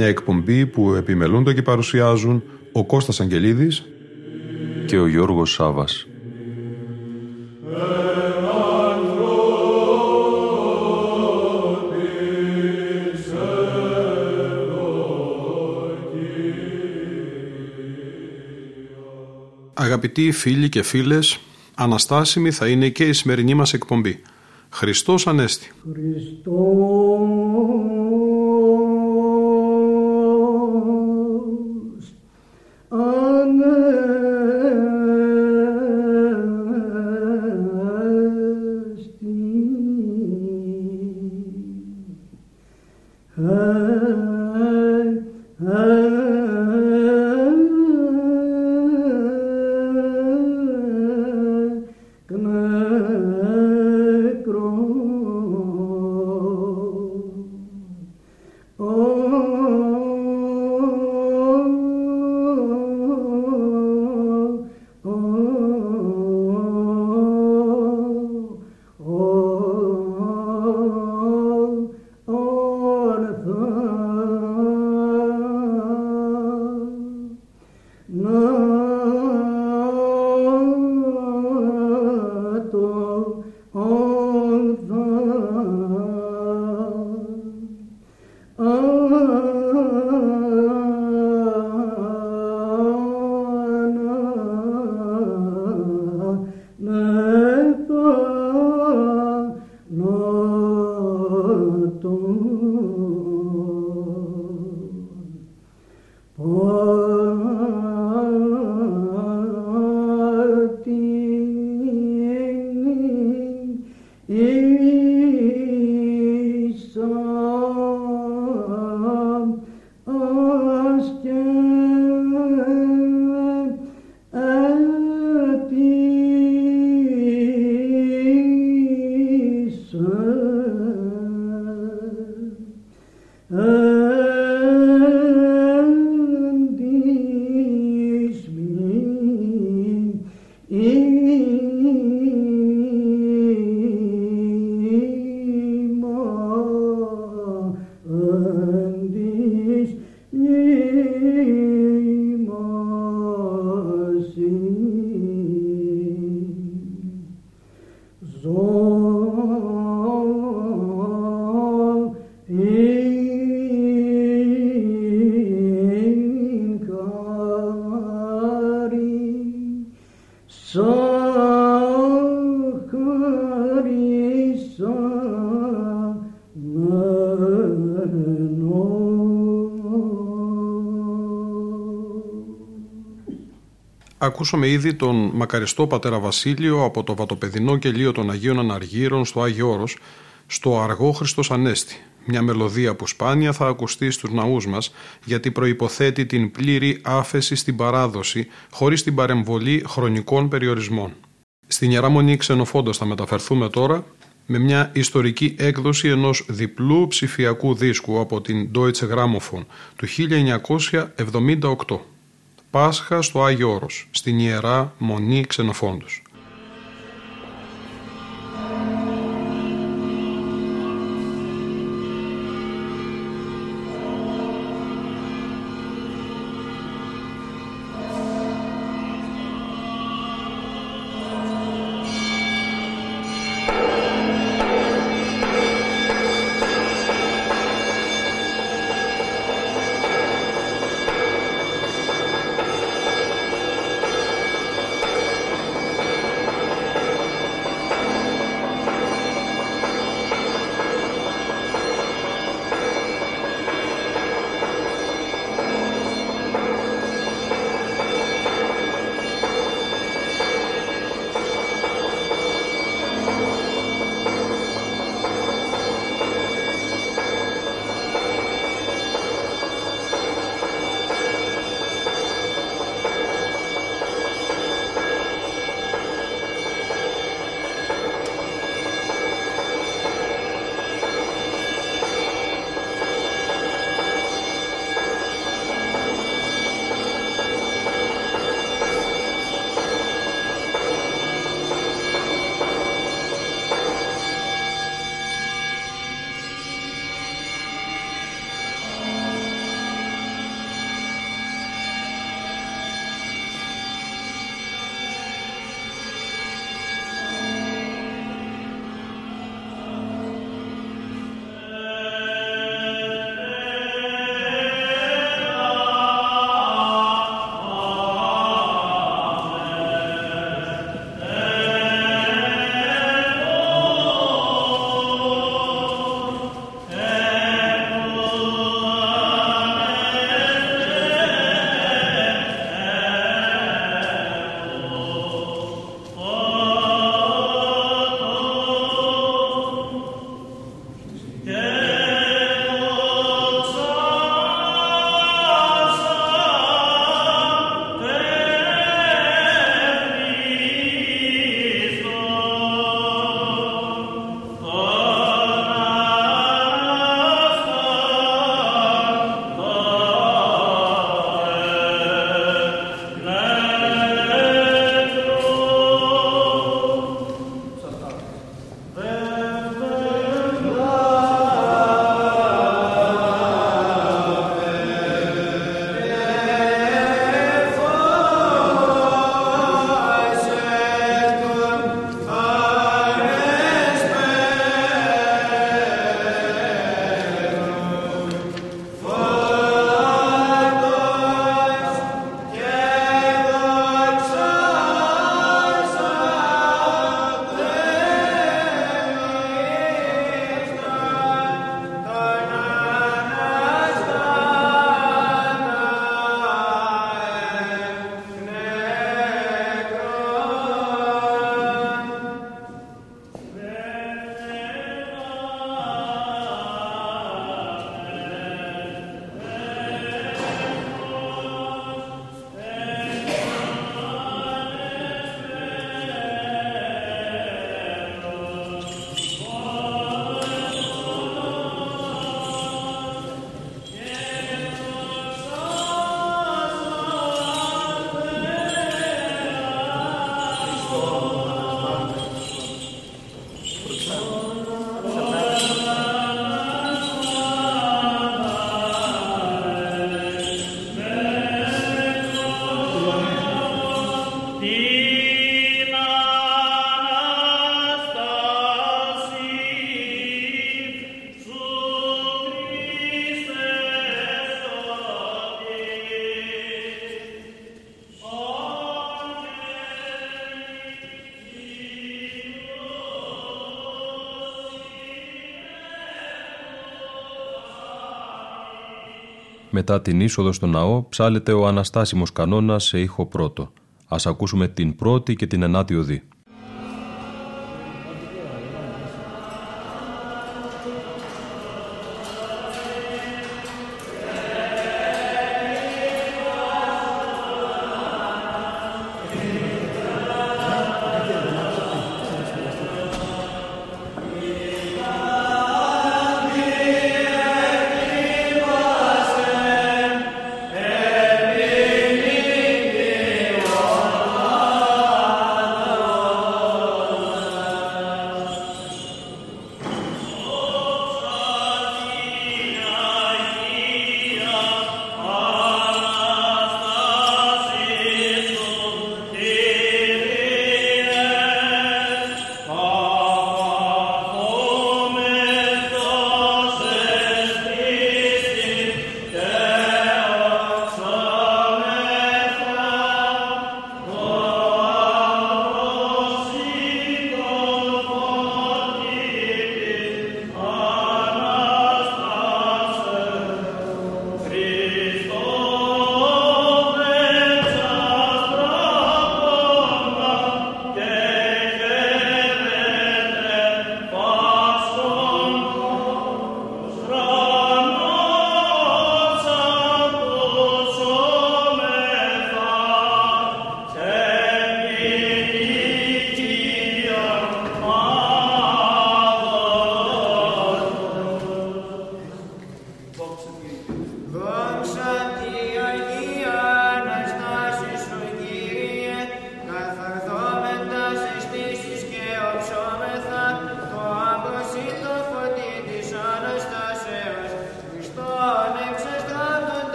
Μια εκπομπή που επιμελούνται και παρουσιάζουν ο Κώστας Αγγελίδης και ο Γιώργος Σάβας. Αγαπητοί φίλοι και φίλες, αναστάσιμη θα είναι και η σημερινή μας εκπομπή. Χριστός Ανέστη. Ακούσαμε ήδη τον μακαριστό πατέρα Βασίλειο από το βατοπεδινό κελίο των Αγίων Αναργύρων στο Άγιο Όρος, στο αργό Χριστός Ανέστη. Μια μελωδία που σπάνια θα ακουστεί στους ναούς μας γιατί προϋποθέτει την πλήρη άφεση στην παράδοση χωρίς την παρεμβολή χρονικών περιορισμών. Στην Ιερά Μονή Ξενοφόντος θα μεταφερθούμε τώρα με μια ιστορική έκδοση ενός διπλού ψηφιακού δίσκου από την Deutsche Grammophon του 1978. Πάσχα στο Άγιο Όρος, στην Ιερά Μονή Ξενοφόντος. Μετά την είσοδο στο ναό ψάλεται ο Αναστάσιμος κανόνας σε ήχο πρώτο. Ας ακούσουμε την πρώτη και την ενάτη οδή.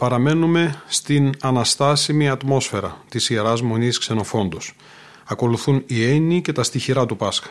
Παραμένουμε στην αναστάσιμη ατμόσφαιρα της Ιεράς Μονής Ξενοφόντος. Ακολουθούν οι έννοι και τα στοιχειρά του Πάσχα.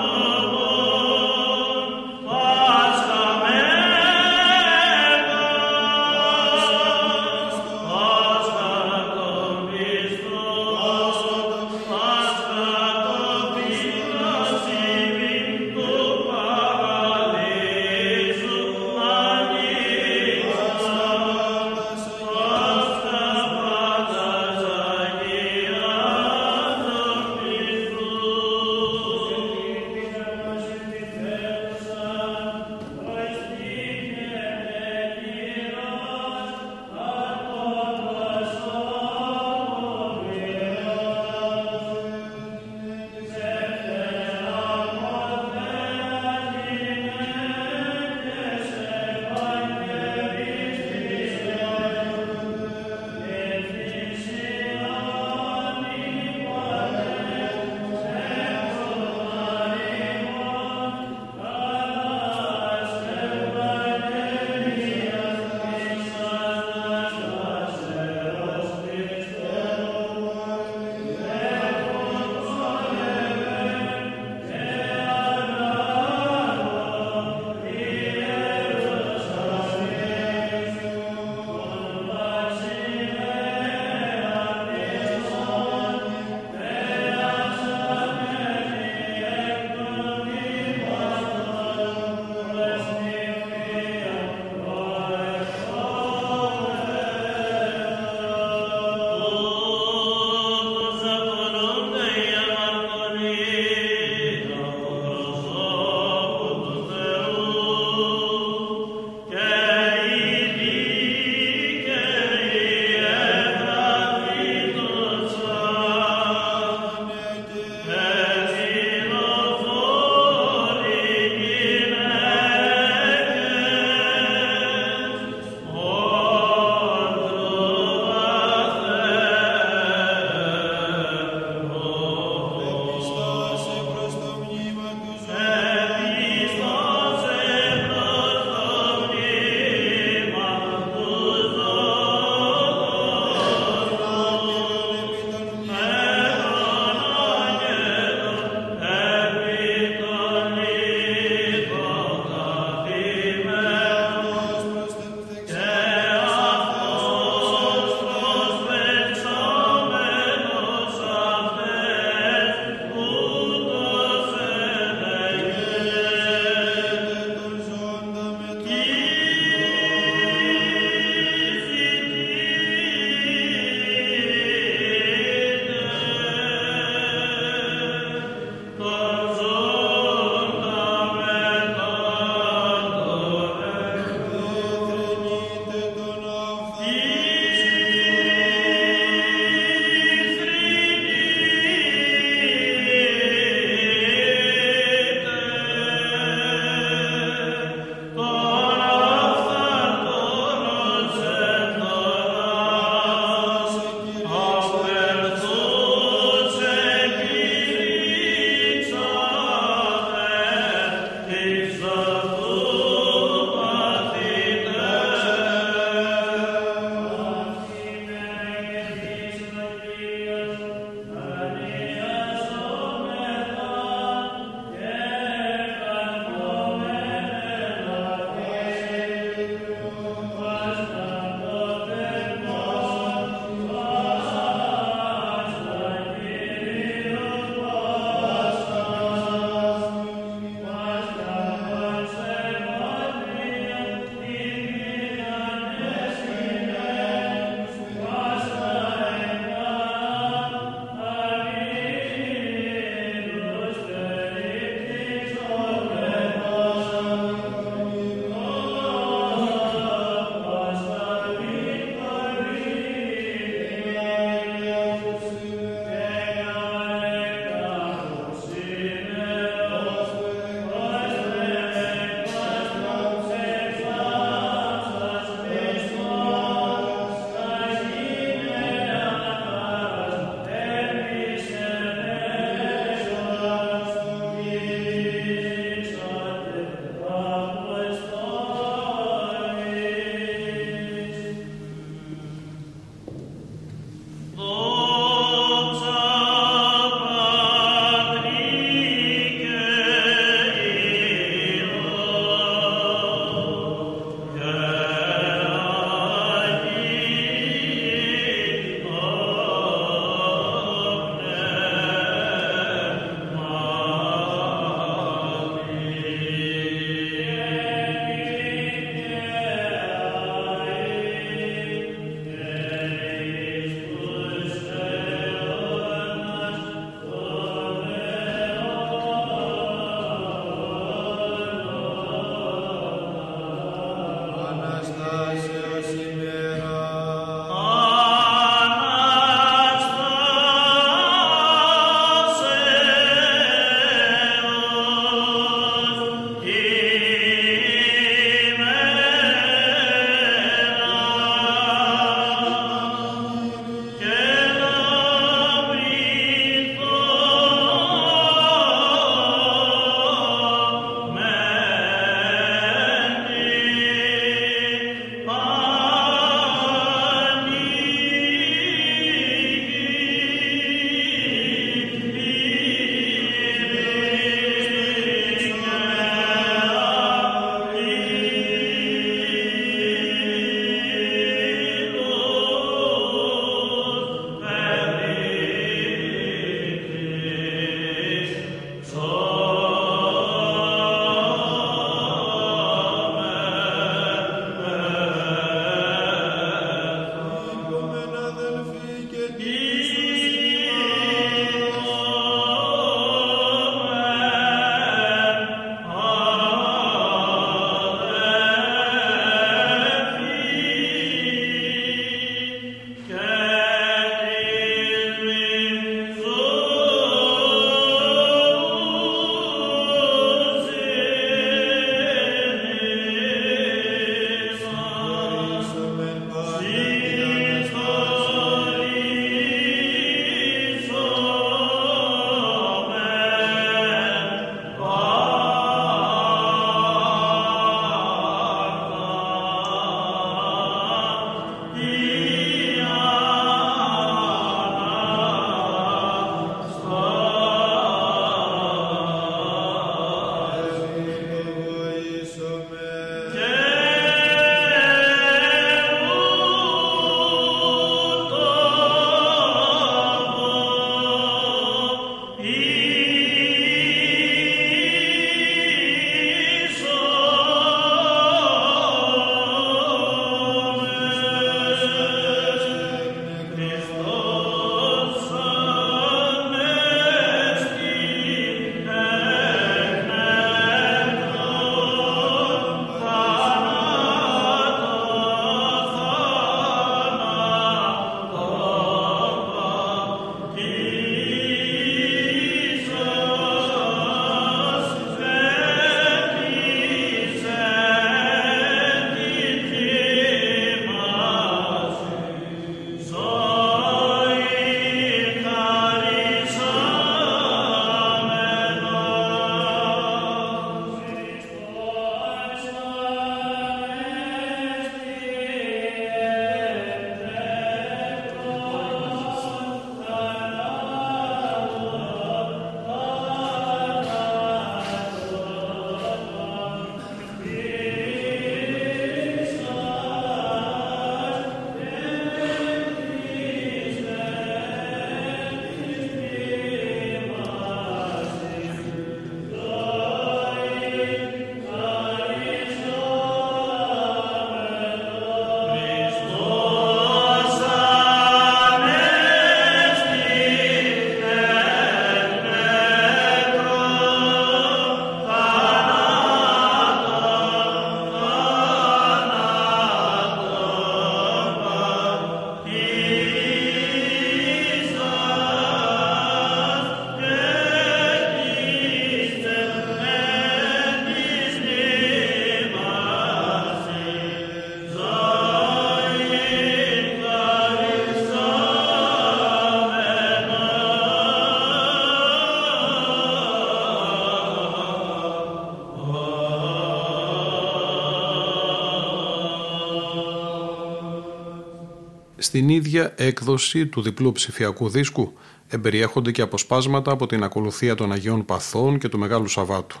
Στην ίδια έκδοση του διπλού ψηφιακού δίσκου εμπεριέχονται και αποσπάσματα από την ακολουθία των Αγίων Παθών και του Μεγάλου Σαββάτου.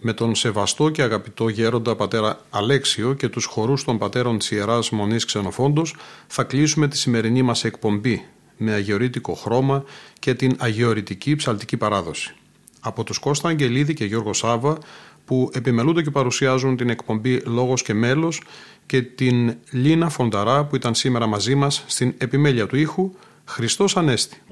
Με τον σεβαστό και αγαπητό γέροντα πατέρα Αλέξιο και τους χορούς των πατέρων της Ιεράς Μονής Ξενοφόντος θα κλείσουμε τη σημερινή μας εκπομπή με αγιορείτικο χρώμα και την αγιορητική ψαλτική παράδοση. Από τους Κώστα Αγγελίδη και Γιώργο Σάβα που επιμελούνται και παρουσιάζουν την εκπομπή «Λόγος και μέλος» και την Λίνα Φονταρά που ήταν σήμερα μαζί μας στην επιμέλεια του ήχου «Χριστός Ανέστη».